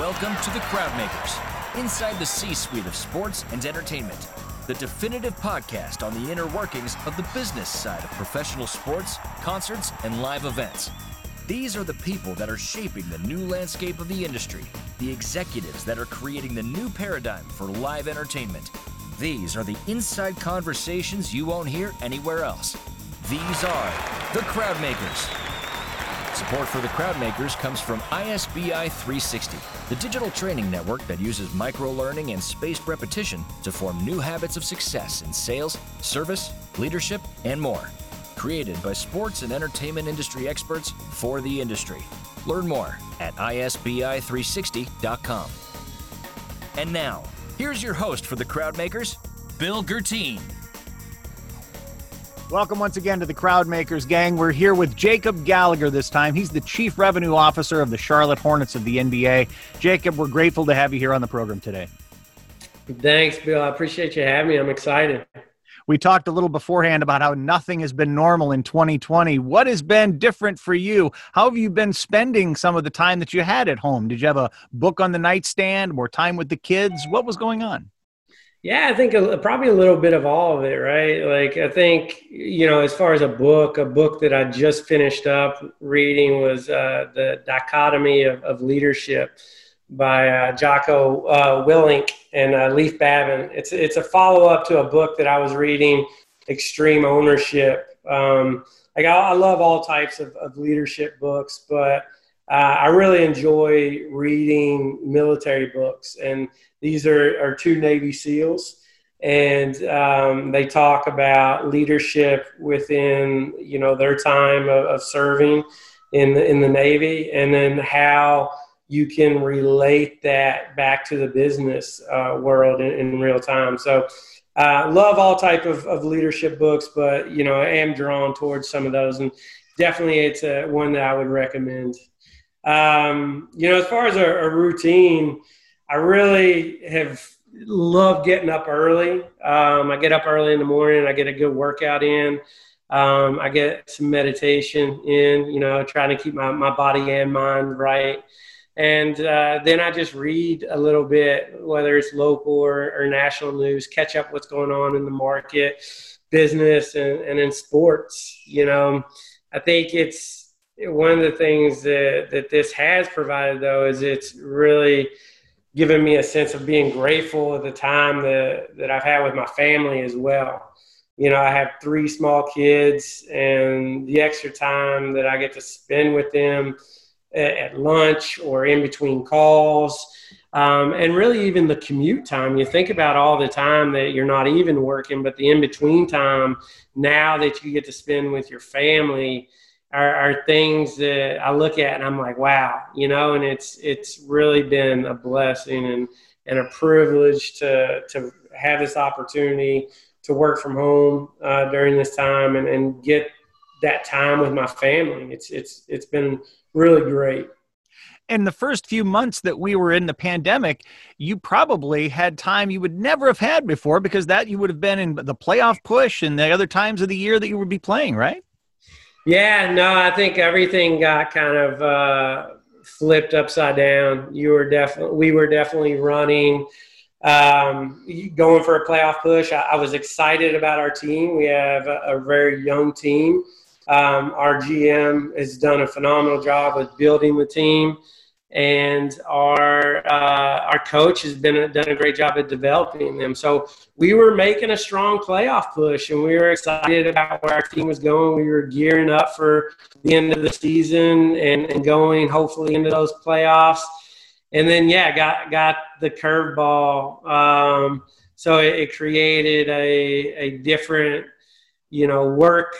Welcome to the Crowdmakers, inside the C suite of sports and entertainment, the definitive podcast on the inner workings of the business side of professional sports, concerts, and live events. These are the people that are shaping the new landscape of the industry, the executives that are creating the new paradigm for live entertainment. These are the inside conversations you won't hear anywhere else. These are the Crowdmakers. Support for the Crowdmakers comes from ISBI 360, the digital training network that uses micro learning and spaced repetition to form new habits of success in sales, service, leadership, and more. Created by sports and entertainment industry experts for the industry. Learn more at isbi360.com. And now, here's your host for the Crowdmakers, Bill Guertin. Welcome once again to the Crowdmakers gang. We're here with Jacob Gallagher this time. He's the Chief Revenue Officer of the Charlotte Hornets of the NBA. Jacob, we're grateful to have you here on the program today. Thanks, Bill. I appreciate you having me. I'm excited. We talked a little beforehand about how nothing has been normal in 2020. What has been different for you? How have you been spending some of the time that you had at home? Did you have a book on the nightstand, more time with the kids? What was going on? Yeah, I think a, probably a little bit of all of it, right? Like, I think, you know, as far as a book, a book that I just finished up reading was uh, The Dichotomy of, of Leadership by uh, Jocko uh, Willink and uh, Leif Babin. It's, it's a follow up to a book that I was reading, Extreme Ownership. Um, like, I, I, love all types of, of leadership books, but uh, I really enjoy reading military books. And these are, are two Navy SEALs, and um, they talk about leadership within you know their time of, of serving in the, in the Navy, and then how you can relate that back to the business uh, world in, in, real time. So, uh, love all type of, of leadership books, but you know I am drawn towards some of those, and definitely it's a, one that I would recommend. Um, you know, as far as a, a routine I really have loved getting up early. Um, I get up early in the morning. I get a good workout in. Um, I get some meditation in, you know, trying to keep my, my body and mind right. And uh, then I just read a little bit, whether it's local or, or, national news, catch up what's going on in the market, business, and, and in sports. You know, I think it's one of the things that, that this has provided, though, is it's really – given me a sense of being grateful of the time that, that I've had with my family as well. You know, I have three small kids, and the extra time that I get to spend with them at, at lunch or in between calls, um, and really even the commute time. You think about all the time that you're not even working, but the in between time now that you get to spend with your family are, are things that I look at and I'm like, wow, you know, and it's it's really been a blessing and and a privilege to to have this opportunity to work from home uh, during this time and, and get that time with my family. It's it's it's been really great. In the first few months that we were in the pandemic, you probably had time you would never have had before because that you would have been in the playoff push and the other times of the year that you would be playing, right? Yeah, no, I think everything got kind of uh, flipped upside down. You were definitely, we were definitely running, um, going for a playoff push. I, I, was excited about our team. We have a, a very young team. Um, our GM has done a phenomenal job with building the team and our uh, our coach has been done a great job at developing them. So we were making a strong playoff push, and we were excited about where our team was going. We were gearing up for the end of the season and, and going hopefully into those playoffs. And then yeah, got got the curveball. Um, so it, it created a a different you know work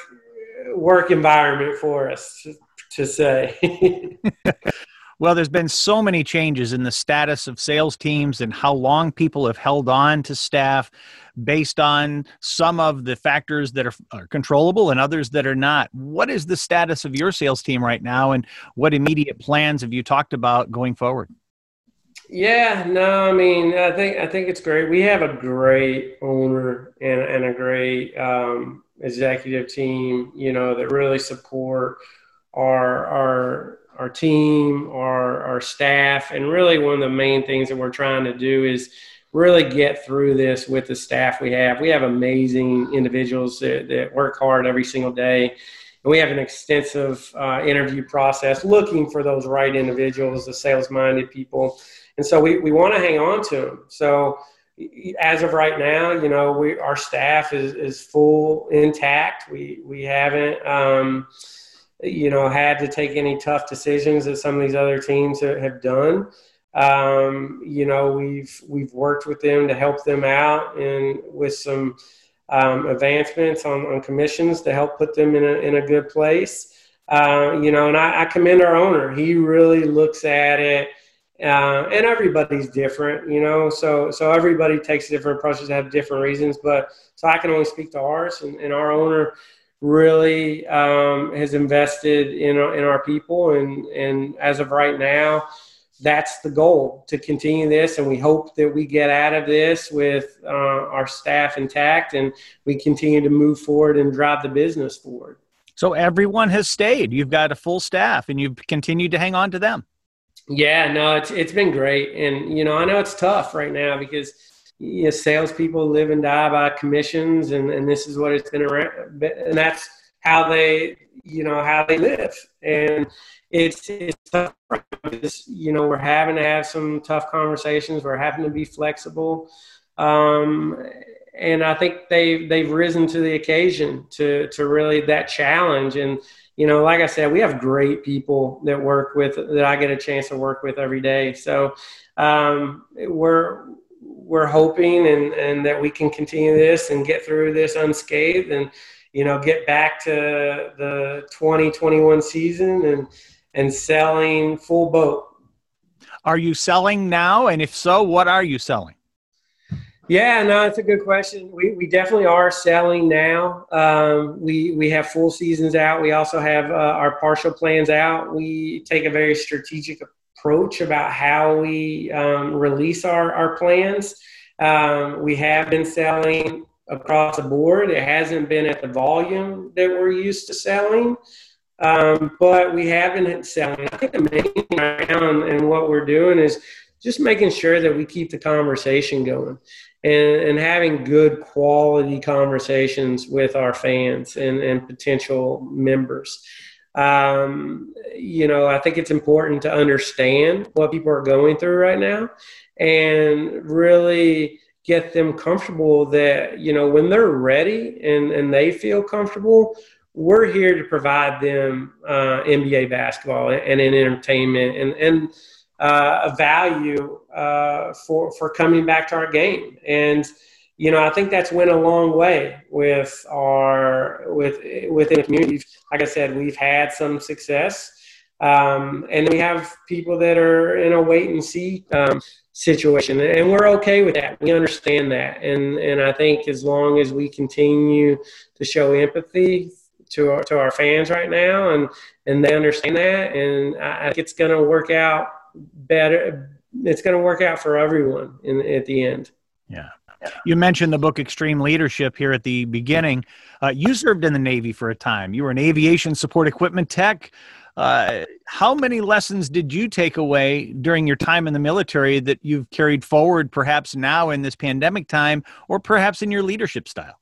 work environment for us to, to say. Well, there's been so many changes in the status of sales teams and how long people have held on to staff based on some of the factors that are, are, controllable and others that are not. What is the status of your sales team right now, and what immediate plans have you talked about going forward? Yeah, no, I mean, I think I think it's great. We have a great owner and, and a great um, executive team, you know, that really support our our our team, our, our staff, and really one of the main things that we're trying to do is really get through this with the staff we have. We have amazing individuals that, that work hard every single day. And we have an extensive uh, interview process looking for those right individuals, the sales minded people. And so we, we want to hang on to them. So as of right now, you know, we, our staff is, is full intact. We, we haven't, um, you know, had to take any tough decisions that some of these other teams have done. Um, you know, we've we've worked with them to help them out and with some um, advancements on, on commissions to help put them in a in a good place. Uh, you know, and I, I, commend our owner. He really looks at it, uh, and everybody's different. You know, so so everybody takes different approaches, have different reasons. But so I can only speak to ours, and, and our owner really um, has invested in our, in our people, and and as of right now that's the goal to continue this. And we hope that we get out of this with uh, our staff intact and we continue to move forward and drive the business forward. So everyone has stayed. You've got a full staff and you've continued to hang on to them. Yeah no it's it's been great. And you know i know it's tough right now because you know, salespeople live and die by commissions and, and this is what it's been around and that's how they you know how they live and it's it's tough. You know, we're having to have some tough conversations. We're having to be flexible, um, and I think they they've risen to the occasion to to really that challenge. And you know, like I said, we have great people that work with that I get a chance to work with every day. So um, we're we're hoping and and that we can continue this and get through this unscathed and you know get back to the 2021 season and and selling full boat. Are you selling now? And if so, what are you selling? Yeah, no, it's a good question. We, we definitely are selling now. Um, we we have full seasons out. We also have uh, our partial plans out. We take a very strategic approach about how we um, release our our plans. Um, we have been selling across the board. It hasn't been at the volume that we're used to selling. Um, but we have been selling. I think the main thing and what we're doing is just making sure that we keep the conversation going and, and having good quality conversations with our fans and, and potential members. Um, you know, I think it's important to understand what people are going through right now and really get them comfortable that, you know, when they're ready and, and they feel comfortable, we're here to provide them uh, NBA basketball and, and entertainment and, and uh, a value uh, for, for coming back to our game. And, you know, I think that's went a long way with our, with, within the community. Like I said, we've had some success. Um, and we have people that are in a wait and see um, situation, and we're okay with that. We understand that, and and I think as long as we continue to show empathy to our, to our fans right now, and and they understand that, and I think it's going to work out better. It's going to work out for everyone in at the end. Yeah. You mentioned the book Extreme Leadership here at the beginning. Uh, you served in the Navy for a time. You were an aviation support equipment tech. Uh, how many lessons did you take away during your time in the military that you've carried forward, perhaps now in this pandemic time, or perhaps in your leadership style?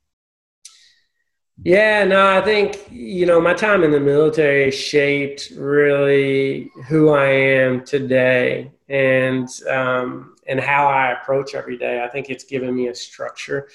Yeah, no, I think, you know, my time in the military shaped really who I am today and um, and how I approach every day. I think it's given me a structure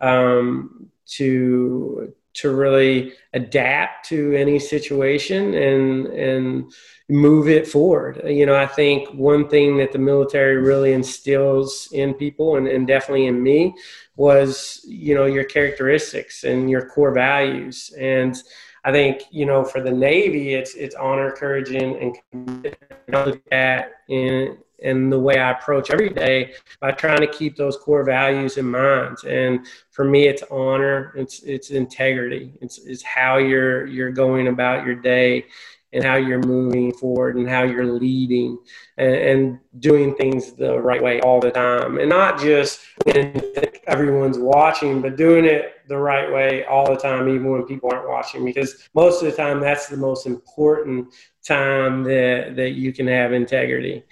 um, to to really adapt to any situation and and move it forward. You know, I think one thing that the military really instills in people and, and definitely in me was, you know, your characteristics and your core values. And I think, you know, for the Navy, it's it's honor, courage, and, and look at in in the way I approach every day by trying to keep those core values in mind. And for me, it's honor, it's it's integrity, it's it's how you're you're going about your day and how you're moving forward and how you're leading and, and doing things the right way all the time and not just when everyone's watching but doing it the right way all the time even when people aren't watching because most of the time that's the most important time that that you can have integrity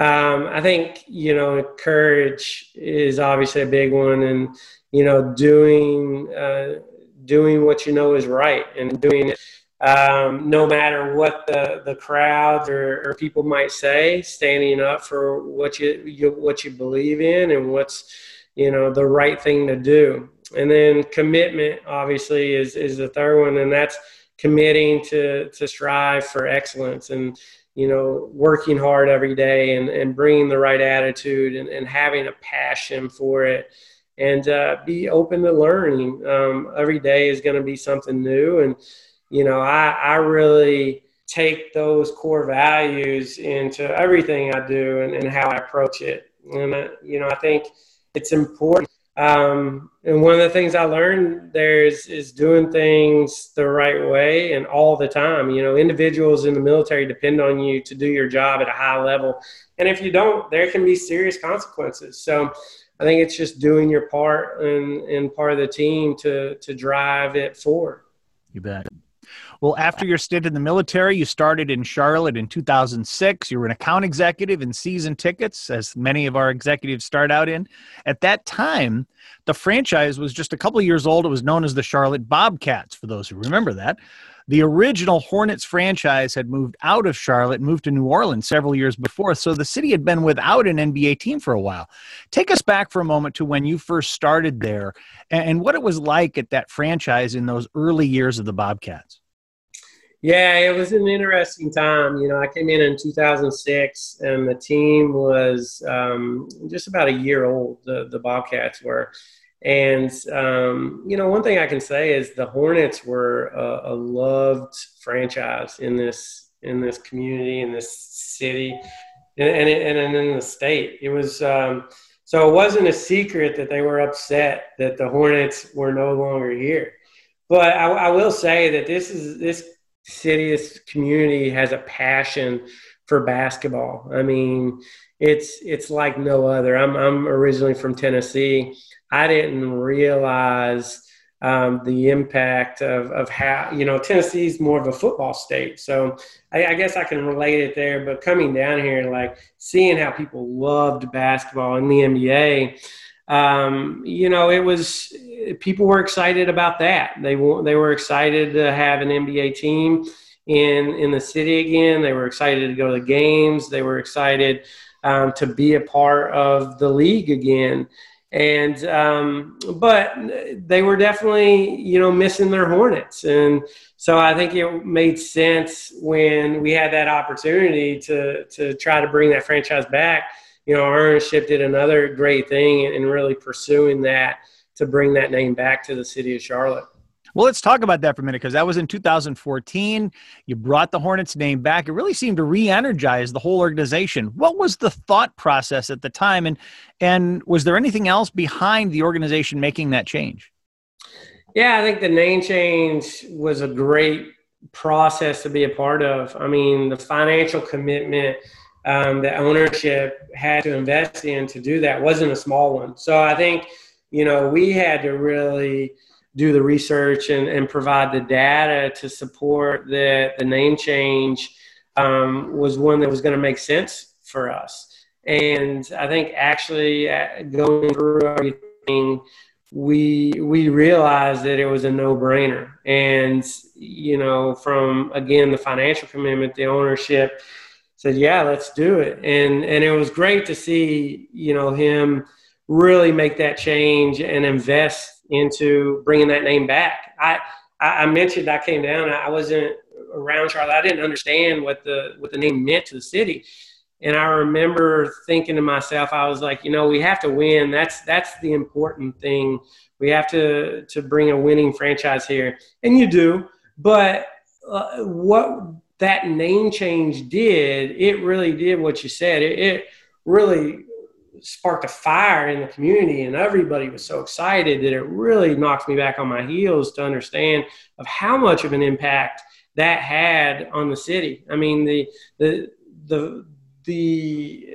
um, I think you know courage is obviously a big one, and you know doing uh, doing what you know is right and doing it um, no matter what the the crowds or, or, people might say, standing up for what you, you what you believe in and what's you know the right thing to do. And then commitment obviously is is the third one, and that's committing to to strive for excellence and you know, working hard every day and, and bringing the right attitude and, and having a passion for it and uh, be open to learning. Um, every day is going to be something new. And, you know, I, I really take those core values into everything I do and, and how I approach it. And, uh, you know, I think it's important um, and one of the things I learned there is, is doing things the right way and all the time. You know, individuals in the military depend on you to do your job at a high level. And if you don't, there can be serious consequences. So I think it's just doing your part and, and part of the team to, to drive it forward. You bet. Well, after your stint in the military, you started in Charlotte in 2006. You were an account executive in season tickets, as many of our executives start out in. At that time, the franchise was just a couple years old. It was known as the Charlotte Bobcats, for those who remember that. The original Hornets franchise had moved out of Charlotte, moved to New Orleans several years before, so the city had been without an NBA team for a while. Take us back for a moment to when you first started there and what it was like at that franchise in those early years of the Bobcats. Yeah, it was an interesting time. You know, I came in in 2006, and the team was um, just about a year old. The the Bobcats were, and um, you know, one thing I can say is the Hornets were a, a, loved franchise in this in this community in this city, and and, and in the state. It was. Um, so it wasn't a secret that they were upset that the Hornets were no longer here. But I, I will say that this is this city, community has a passion for basketball. I mean, it's it's like no other. I'm I'm originally from Tennessee. I didn't realize um, the impact of, of how you know Tennessee's more of a football state, so I, I, guess I can relate it there. But coming down here, like seeing how people loved basketball in the NBA, um, you know, it was people were excited about that. They they were excited to have an NBA team in in the city again. They were excited to go to the games. They were excited um, to be a part of the league again. And um, but they were definitely you know missing their Hornets, and so I think it made sense when we had that opportunity to to try to bring that franchise back you know, our ownership did another great thing in really pursuing that to bring that name back to the city of Charlotte. Well, let's talk about that for a minute because that was in 2014. You brought the Hornets name back. It really seemed to re-energize the whole organization. What was the thought process at the time, and and was there anything else behind the organization making that change? Yeah, I think the name change was a great process to be a part of. I mean, the financial commitment um, the ownership had to invest in to do that wasn't a small one. So I think, you know, we had to really do the research and, and provide the data to support that the name change um, was one that was going to make sense for us. And I think actually uh, going through everything, we we realized that it was a no-brainer. And you know, from again the financial commitment, the ownership, said, "Yeah, let's do it." And and it was great to see you know him really make that change and invest into bringing that name back. I I mentioned I came down. I wasn't around Charlotte. I didn't understand what the what the name meant to the city. And I remember thinking to myself, I was like, you know, we have to win. That's that's the important thing. We have to to bring a winning franchise here, and you do. But uh, what that name change did, it really did what you said. It, it really sparked a fire in the community and everybody was so excited that it really knocked me back on my heels to understand of how much of an impact that had on the city. I mean, the the the the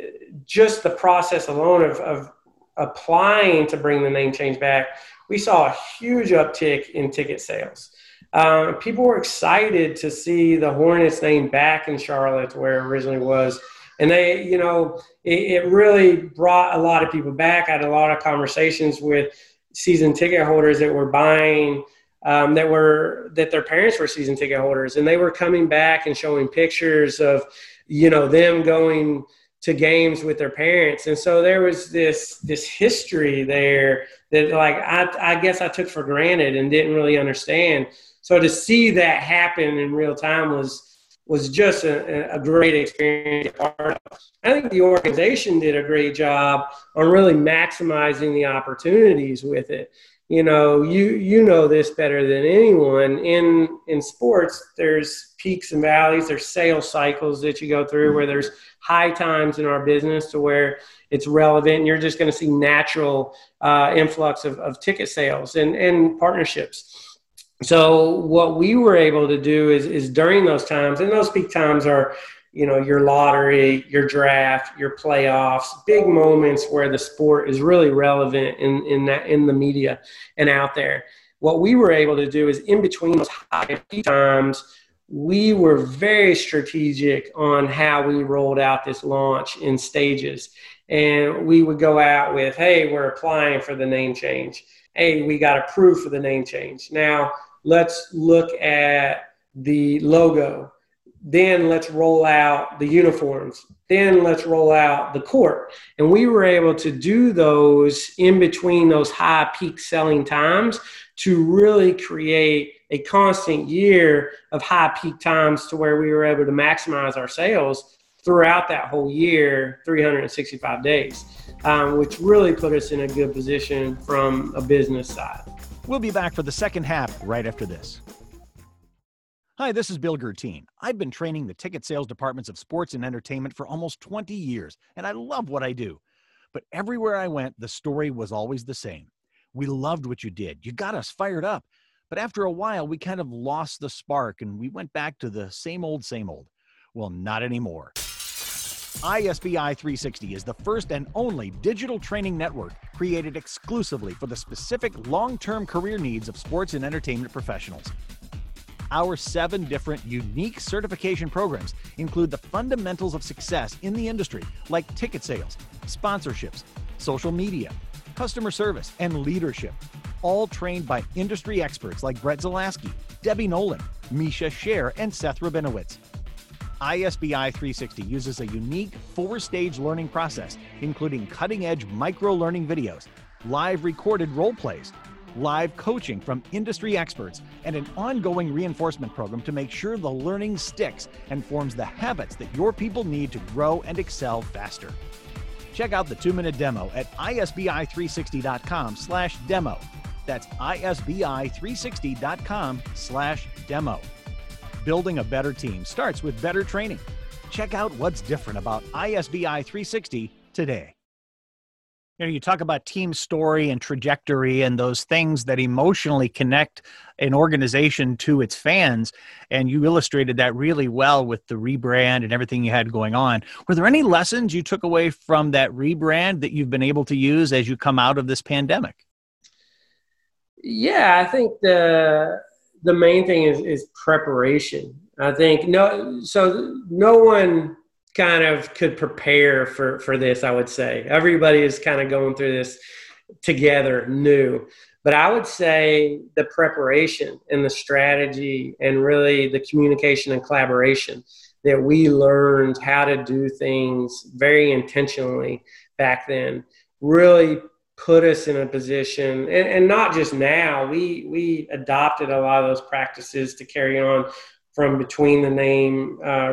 just the process alone of, of applying to bring the name change back, we saw a huge uptick in ticket sales. Uh, people were excited to see the Hornets name back in Charlotte, where it originally was. And they, you know, it, it really brought a lot of people back. I had a lot of conversations with season ticket holders that were buying um, that were that their parents were season ticket holders and they were coming back and showing pictures of you know them going to games with their parents and so there was this this history there that like I, I guess i took for granted and didn't really understand so to see that happen in real time was was just a, a great experience. I think the organization did a great job on really maximizing the opportunities with it. You know, you you know this better than anyone. In in sports, there's peaks and valleys. There's sales cycles that you go through where there's high times in our business to where it's relevant. And you're just going to see natural uh, influx of, of ticket sales and and partnerships so what we were able to do is, is during those times, and those peak times are, you know, your lottery, your draft, your playoffs, big moments where the sport is really relevant in, in that in the media and out there. What we were able to do is in between those high peak times, we were very strategic on how we rolled out this launch in stages. And we would go out with, hey, we're applying for the name change. Hey, we got approved for the name change. Now, let's look at the logo. Then let's roll out the uniforms. Then let's roll out the court. And we were able to do those in between those high peak selling times to really create a constant year of high peak times to where we were able to maximize our sales throughout that whole year, 365 days, um, which really put us in a good position from a business side. We'll be back for the second half right after this. Hi, this is Bill Guertin. I've been training the ticket sales departments of sports and entertainment for almost 20 years, and I love what I do. But everywhere I went, the story was always the same. We loved what you did. You got us fired up. But after a while, we kind of lost the spark and we went back to the same old, same old. Well, not anymore. ISBI 360 is the first and only digital training network created exclusively for the specific long term career needs of sports and entertainment professionals. Our seven different unique certification programs include the fundamentals of success in the industry, like ticket sales, sponsorships, social media, customer service, and leadership, all trained by industry experts like Brett Zalaski, Debbie Nolan, Misha Scher, and Seth Rabinowitz. ISBI 360 uses a unique four stage learning process, including cutting edge micro learning videos, live recorded role plays, live coaching from industry experts, and an ongoing reinforcement program to make sure the learning sticks and forms the habits that your people need to grow and excel faster. Check out the two-minute demo at isbi360.com slash demo. That's isbi360.com slash demo. Building a better team starts with better training. Check out what's different about ISBI 360 today. You know, you talk about team story and trajectory and those things that emotionally connect an organization to its fans. And you illustrated that really well with the rebrand and everything you had going on. Were there any lessons you took away from that rebrand that you've been able to use as you come out of this pandemic? Yeah, I think the the main thing is is preparation. I think no, so no one kind of could prepare for for this. I would say everybody is kind of going through this together, new. But I would say the preparation and the strategy and really the communication and collaboration that we learned how to do things very intentionally back then really put us in a position and, and not just now we we adopted a lot of those practices to carry on from between the name uh,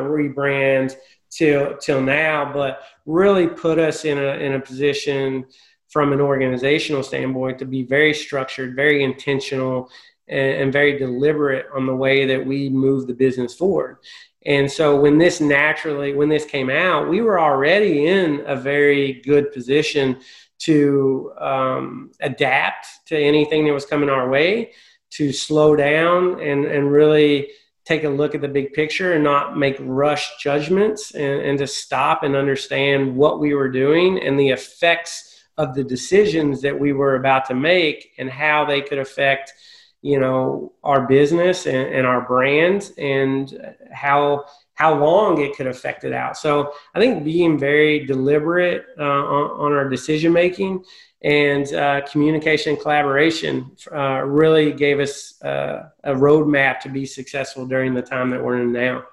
till till now but really put us in a in a position from an organizational standpoint to be very structured very intentional and, and very deliberate on the way that we move the business forward. And so when this naturally when this came out we were already in a very good position to um, adapt to anything that was coming our way, to slow down and, and really take a look at the big picture and not make rush judgments and, and to stop and understand what we were doing and the effects of the decisions that we were about to make and how they could affect you know our business and, and our brand and how how long it could affect it out so i think being very deliberate uh, on, on, our decision making and uh, communication collaboration uh, really gave us uh, a roadmap to be successful during the time that we're in now.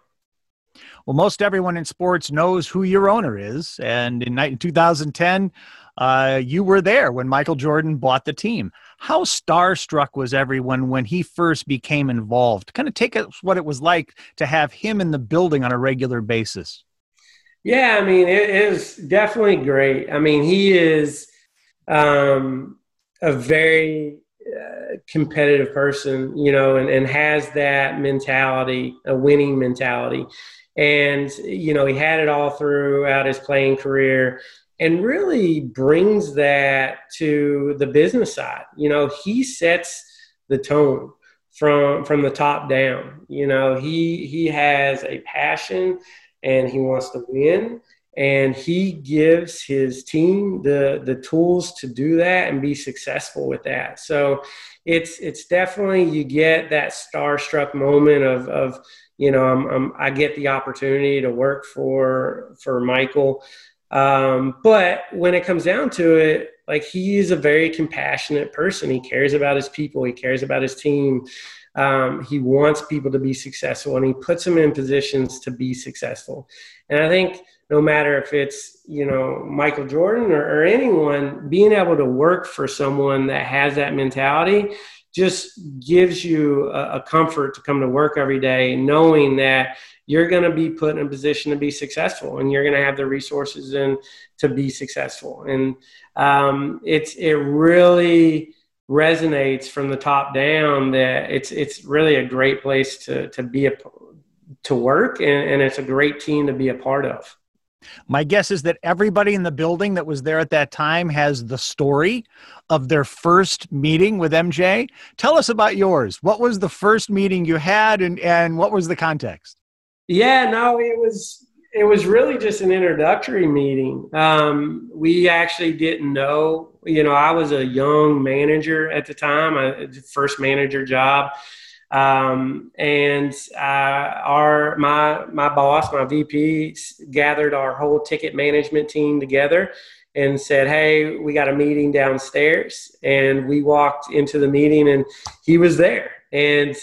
Well, most everyone in sports knows who your owner is. And in 2010, uh, you were there when Michael Jordan bought the team. How starstruck was everyone when he first became involved? Kind of take us what it was like to have him in the building on a regular basis. Yeah, I mean, it is definitely great. I mean, he is um, a very uh, competitive person, you know, and, and has that mentality, a winning mentality. And, you know, he had it all throughout his playing career and really brings that to the business side. You know, he sets the tone from from the top down. You know, he he has a passion and he wants to win and he gives his team the the tools to do that and be successful with that so it's it's definitely you get that starstruck moment of of you know I'm, I'm, i get the opportunity to work for for michael um, but when it comes down to it like he is a very compassionate person. He cares about his people. He cares about his team. Um, he wants people to be successful and he puts them in positions to be successful. And i think no matter if it's you know Michael Jordan or, or, anyone, being able to work for someone that has that mentality just gives you a, a comfort to come to work every day, knowing that you're going to be put in a position to be successful and you're going to have the resources and to be successful. And um, it's it really resonates from the top down that it's it's really a great place to to be a to work and, and it's a great team to be a part of. My guess is that everybody in the building that was there at that time has the story of their first meeting with MJ. Tell us about yours. What was the first meeting you had and, and what was the context? Yeah, no, it was it was really just an introductory meeting. Um, we actually didn't know, you know, I was a young manager at the time, a first manager job. Um, and uh, our my my boss, my VP, gathered our whole ticket management team together and said, "Hey, we got a meeting downstairs." And we walked into the meeting, and he was there. And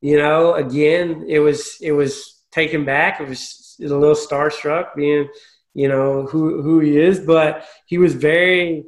you know, again, it was it was taken back. It was, a little starstruck, being you know who who he is, but he was very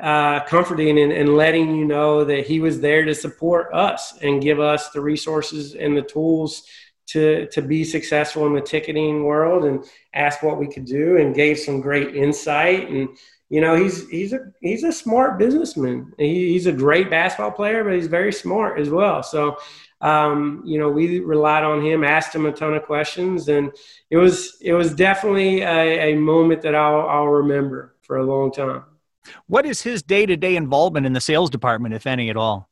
uh, comforting and, and, letting you know that he was there to support us and give us the resources and the tools to to be successful in the ticketing world and ask what we could do and gave some great insight. And you know he's he's a he's a smart businessman. He, he's a great basketball player but he's very smart as well. So um, you know we relied on him asked him a ton of questions and it was it was definitely a, a moment that I'll, I'll remember for a long time what is his day to day involvement in the sales department, if any at all?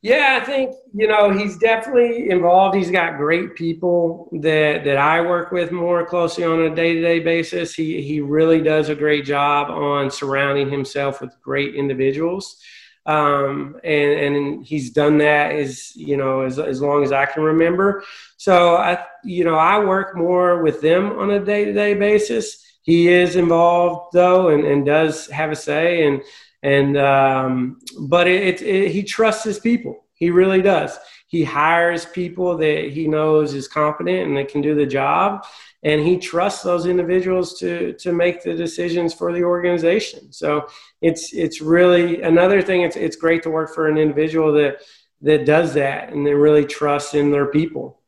Yeah, I think you know he's definitely involved. He's got great people that that I work with more closely on a day to day basis. He he really does a great job on surrounding himself with great individuals, um, and and he's done that as you know as as long as I can remember. So I you know I work more with them on a day to day basis he is involved though, and, and does have a say. And and um, but it, it, it, he trusts his people. He really does. He hires people that he knows is competent and that can do the job, and he trusts those individuals to to make the decisions for the organization. So it's it's really another thing. It's it's great to work for an individual that that does that and that really trusts in their people.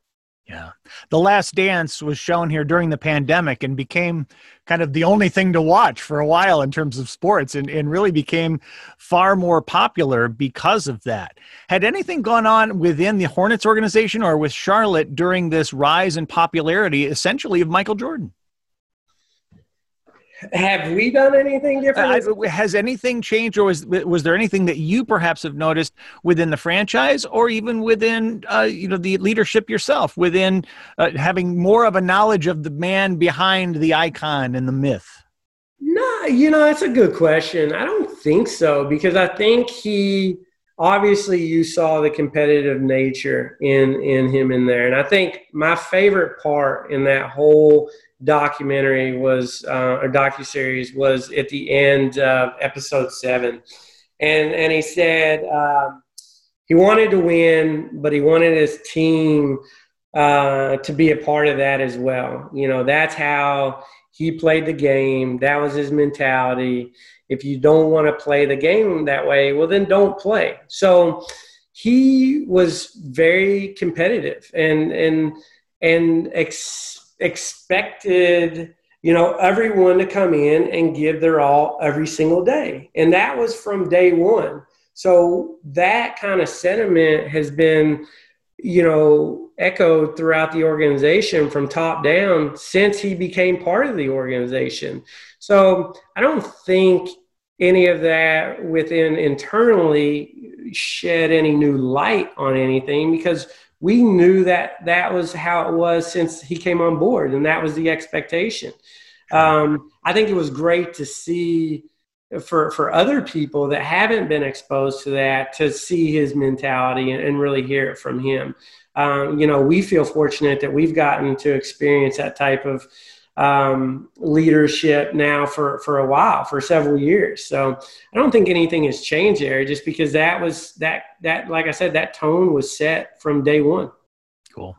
Yeah. The Last Dance was shown here during the pandemic and became kind of the only thing to watch for a while in terms of sports and, and really became far more popular because of that. Had anything gone on within the Hornets organization or with Charlotte during this rise in popularity, essentially, of Michael Jordan? Have we done anything different? Uh, has anything changed, or was was there anything that you perhaps have noticed within the franchise, or even within uh, you know the leadership yourself, within uh, having more of a knowledge of the man behind the icon and the myth? No, you know that's a good question. I don't think so because I think he obviously you saw the competitive nature in in him in there, and I think my favorite part in that whole documentary was uh, or docu series was at the end of episode seven, and and he said um, he wanted to win, but he wanted his team uh, to be a part of that as well. You know, that's how he played the game. That was his mentality. If you don't want to play the game that way, well, then don't play. So he was very competitive and and and. Ex- expected you know everyone to come in and give their all every single day. And that was from day one. So that kind of sentiment has been you know echoed throughout the organization from top down since he became part of the organization. So i don't think any of that within internally shed any new light on anything because we knew that that was how it was since he came on board, and that was the expectation. Um, I think it was great to see for for other people that haven't been exposed to that to see his mentality and, and really hear it from him. Um, you know, we feel fortunate that we've gotten to experience that type of um, leadership now for for a while, for several years. So I don't think anything has changed there, just because that was that that like I said, that tone was set from day one. Cool.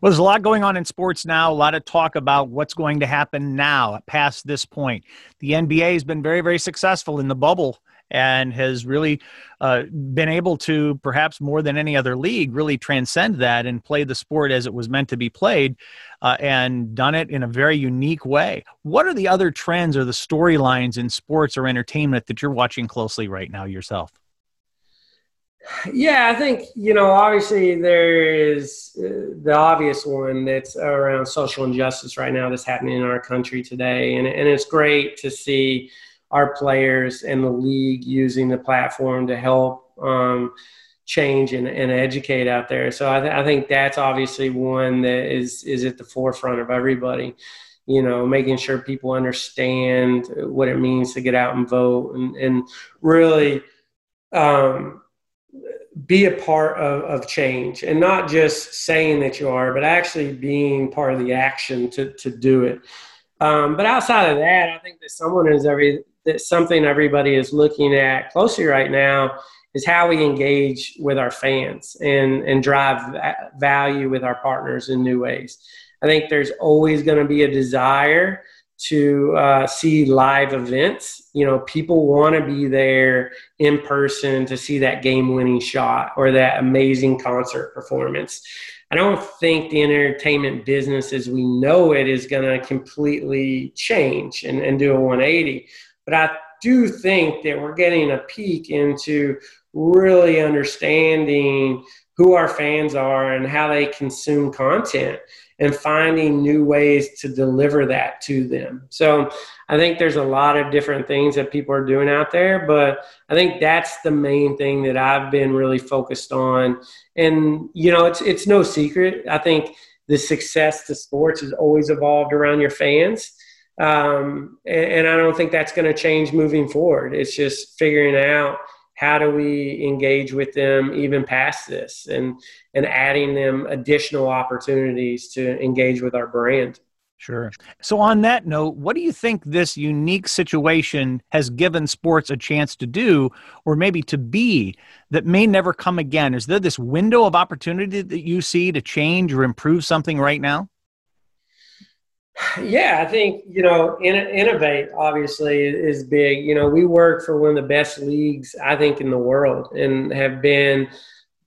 Well, there's a lot going on in sports now, a lot of talk about what's going to happen now past this point. The NBA has been very, very successful in the bubble and has really uh, been able to, perhaps more than any other league, really transcend that and play the sport as it was meant to be played uh, and done it in a very unique way. What are the other trends or the storylines in sports or entertainment that you're watching closely right now yourself? Yeah, I think, you know, obviously there is uh, the obvious one that's around social injustice right now that's happening in our country today. And, and it's great to see our players and the league using the platform to help um, change and, and, educate out there. So I, th- I, think that's obviously one that is is at the forefront of everybody. You know, making sure people understand what it means to get out and vote, and, and really um, be a part of, of change, and not just saying that you are, but actually being part of the action to to do it. Um, but outside of that, I think that someone is every that something everybody is looking at closely right now is how we engage with our fans and and drive value with our partners in new ways. I think there's always going to be a desire to uh, see live events. You know, people want to be there in person to see that game winning shot or that amazing concert performance. I don't think the entertainment business as we know it is going to completely change and, and do a 180. But I do think that we're getting a peek into really understanding who our fans are and how they consume content and finding new ways to deliver that to them. So I think there's a lot of different things that people are doing out there, but I think that's the main thing that I've been really focused on. And you know, it's it's no secret. I think the success to sports has always evolved around your fans. Um, and, and I don't think that's going to change moving forward. It's just figuring out how do we engage with them even past this and and adding them additional opportunities to engage with our brand Sure. So, on that note, what do you think this unique situation has given sports a chance to do, or maybe to be, that may never come again? Is there this window of opportunity that you see to change or improve something right now? Yeah, I think you know, in, innovate obviously is big. You know, we work for one of the best leagues I think in the world, and have been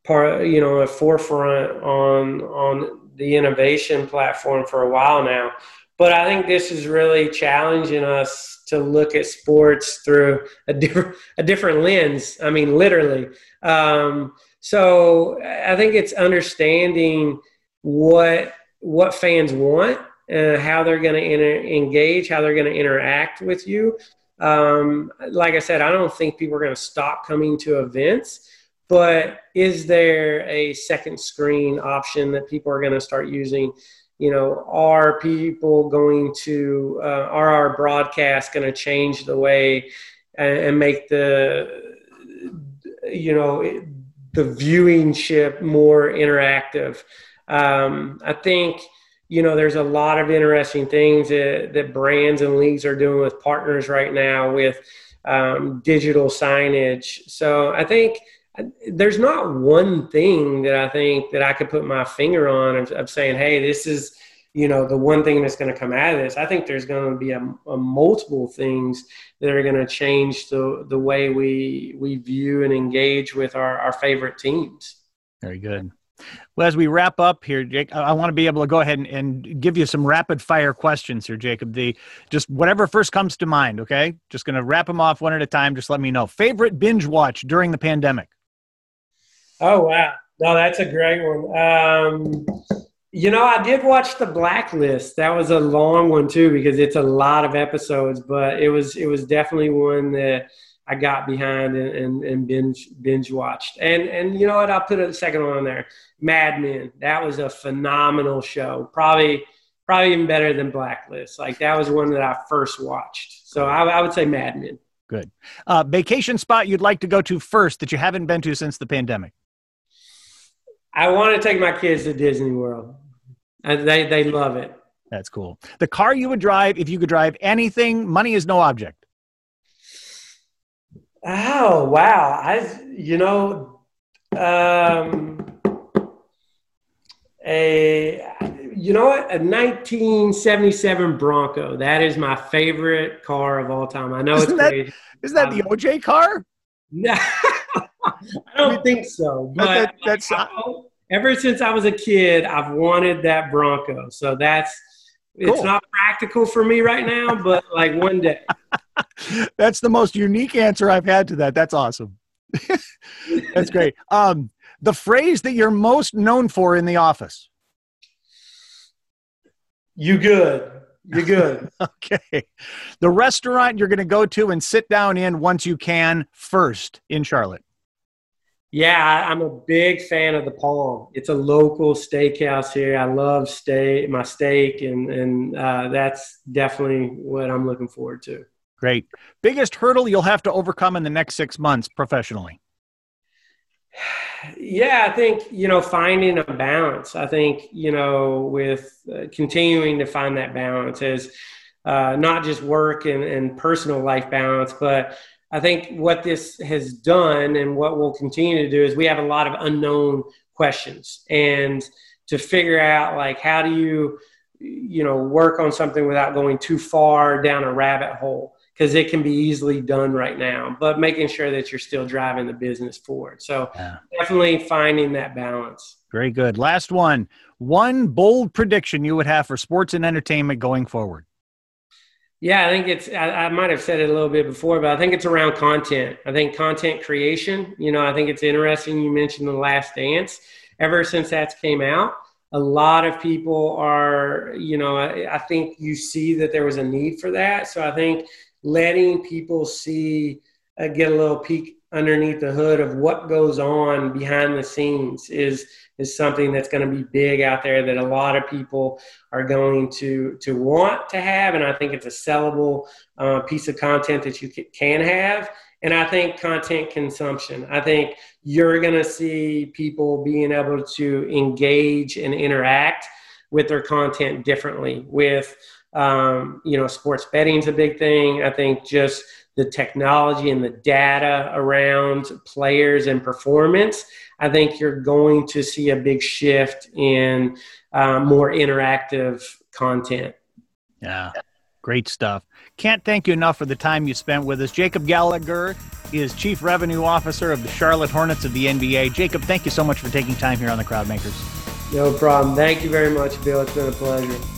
part, you know, a forefront on on the innovation platform for a while now. But I think this is really challenging us to look at sports through a different a different lens. I mean, literally. Um, so I think it's understanding what what fans want uh, how they're going to engage, how they're going to interact with you. Um, like I said, I don't think people are going to stop coming to events, but is there a second screen option that people are going to start using? You know, are people going to, uh, are our broadcasts going to change the way and, and make the, you know, the viewing ship more interactive? Um, I think you know, there's a lot of interesting things that, that brands and leagues are doing with partners right now with um, digital signage. So I think uh, there's not one thing that I think that I could put my finger on of, of saying, hey, this is, you know, the one thing that's going to come out of this. I think there's going to be a, a multiple things that are going to change the, the way we, we view and engage with our, our favorite teams. Very good. Well, as we wrap up here, Jake, I want to be able to go ahead and, and, give you some rapid fire questions here, Jacob. The just whatever first comes to mind. Okay, just going to wrap them off one at a time. Just let me know. Favorite binge watch during the pandemic. Oh wow, no, that's a great one. Um, you know, I did watch the Blacklist. That was a long one too because it's a lot of episodes, but it was it was definitely one that I got behind and, and, and, binge binge watched. And and you know what? I'll put a second one on there. Mad Men. That was a phenomenal show. Probably probably even better than Blacklist. Like that was one that I first watched. So I, I would say Mad Men. Good. Uh, vacation spot you'd like to go to first that you haven't been to since the pandemic. I want to take my kids to Disney World. They they love it. That's cool. The car you would drive if you could drive anything. Money is no object. Oh wow! I you know um, a you know what a 1977 Bronco. That is my favorite car of all time. I know isn't it's that, crazy. Isn't that um, the OJ car? No, I don't think so. But that, that's like, ever since I was a kid, I've wanted that Bronco. So that's Cool. It's not practical for me right now, but like one day. That's the most unique answer I've had to that. That's awesome. That's great. Um, the phrase that you're most known for in the office. You good. You good. okay. The restaurant you're going to go to and sit down in once you can first in Charlotte. Yeah, I'm a big fan of the Palm. It's a local steakhouse here. I love steak, my steak, and and uh, that's definitely what I'm looking forward to. Great. Biggest hurdle you'll have to overcome in the next six months professionally. Yeah, I think you know finding a balance. I think you know with uh, continuing to find that balance is uh, not just work and, and personal life balance, but I think what this has done and what we'll continue to do is we have a lot of unknown questions and to figure out like how do you you know work on something without going too far down a rabbit hole because it can be easily done right now but making sure that you're still driving the business forward so yeah. definitely finding that balance very good last one one bold prediction you would have for sports and entertainment going forward yeah, I think it's, I, I, might have said it a little bit before, but I think it's around content. I think content creation, you know, I think it's interesting. You mentioned The Last Dance. Ever since that's came out, a lot of people are, you know, I, I think you see that there was a need for that. So I think letting people see, uh, get a little peek underneath the hood of what goes on behind the scenes is is something that's going to be big out there that a lot of people are going to to want to have and i think it's a sellable uh, piece of content that you can have and i think content consumption. I think you're going to see people being able to engage and interact with their content differently with um, you know sports betting is a big thing i think just the technology and the data around players and performance, I think you're going to see a big shift in uh, more interactive content. Yeah, great stuff. Can't thank you enough for the time you spent with us. Jacob Gallagher is Chief Revenue Officer of the Charlotte Hornets of the NBA. Jacob, thank you so much for taking time here on the Crowdmakers. No problem. Thank you very much, Bill. It's been a pleasure.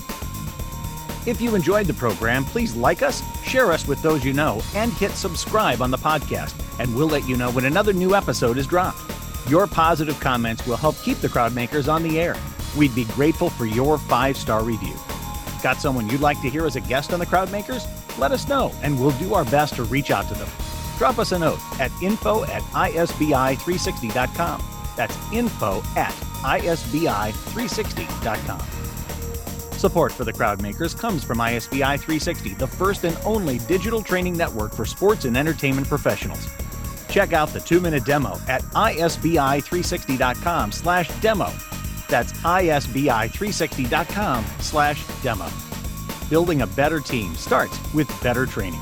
If you enjoyed the program, please like us, share us with those you know, and hit subscribe on the podcast, and we'll let you know when another new episode is dropped. Your positive comments will help keep the Crowdmakers on the air. We'd be grateful for your five star review. Got someone you'd like to hear as a guest on the Crowdmakers? Let us know, and we'll do our best to reach out to them. Drop us a note at info at isbi360.com. That's info at isbi360.com. Support for the Crowdmakers comes from ISBI 360, the first and only digital training network for sports and entertainment professionals. Check out the two-minute demo at isbi360.com slash demo. That's isbi360.com slash demo. Building a better team starts with better training.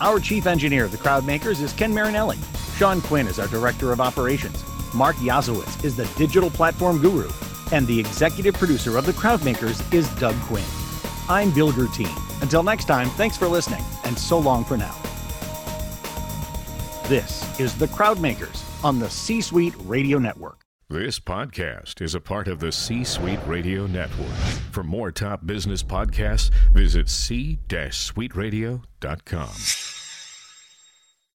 Our chief engineer of the Crowdmakers is Ken Marinelli. Sean Quinn is our director of operations. Mark Yazowitz is the digital platform guru and the executive producer of The Crowdmakers is Doug Quinn. I'm Bill Guertin. Until next time, thanks for listening, and so long for now. This is The Crowdmakers on the C Suite Radio Network. This podcast is a part of the C Suite Radio Network. For more top business podcasts, visit c-suiteradio.com.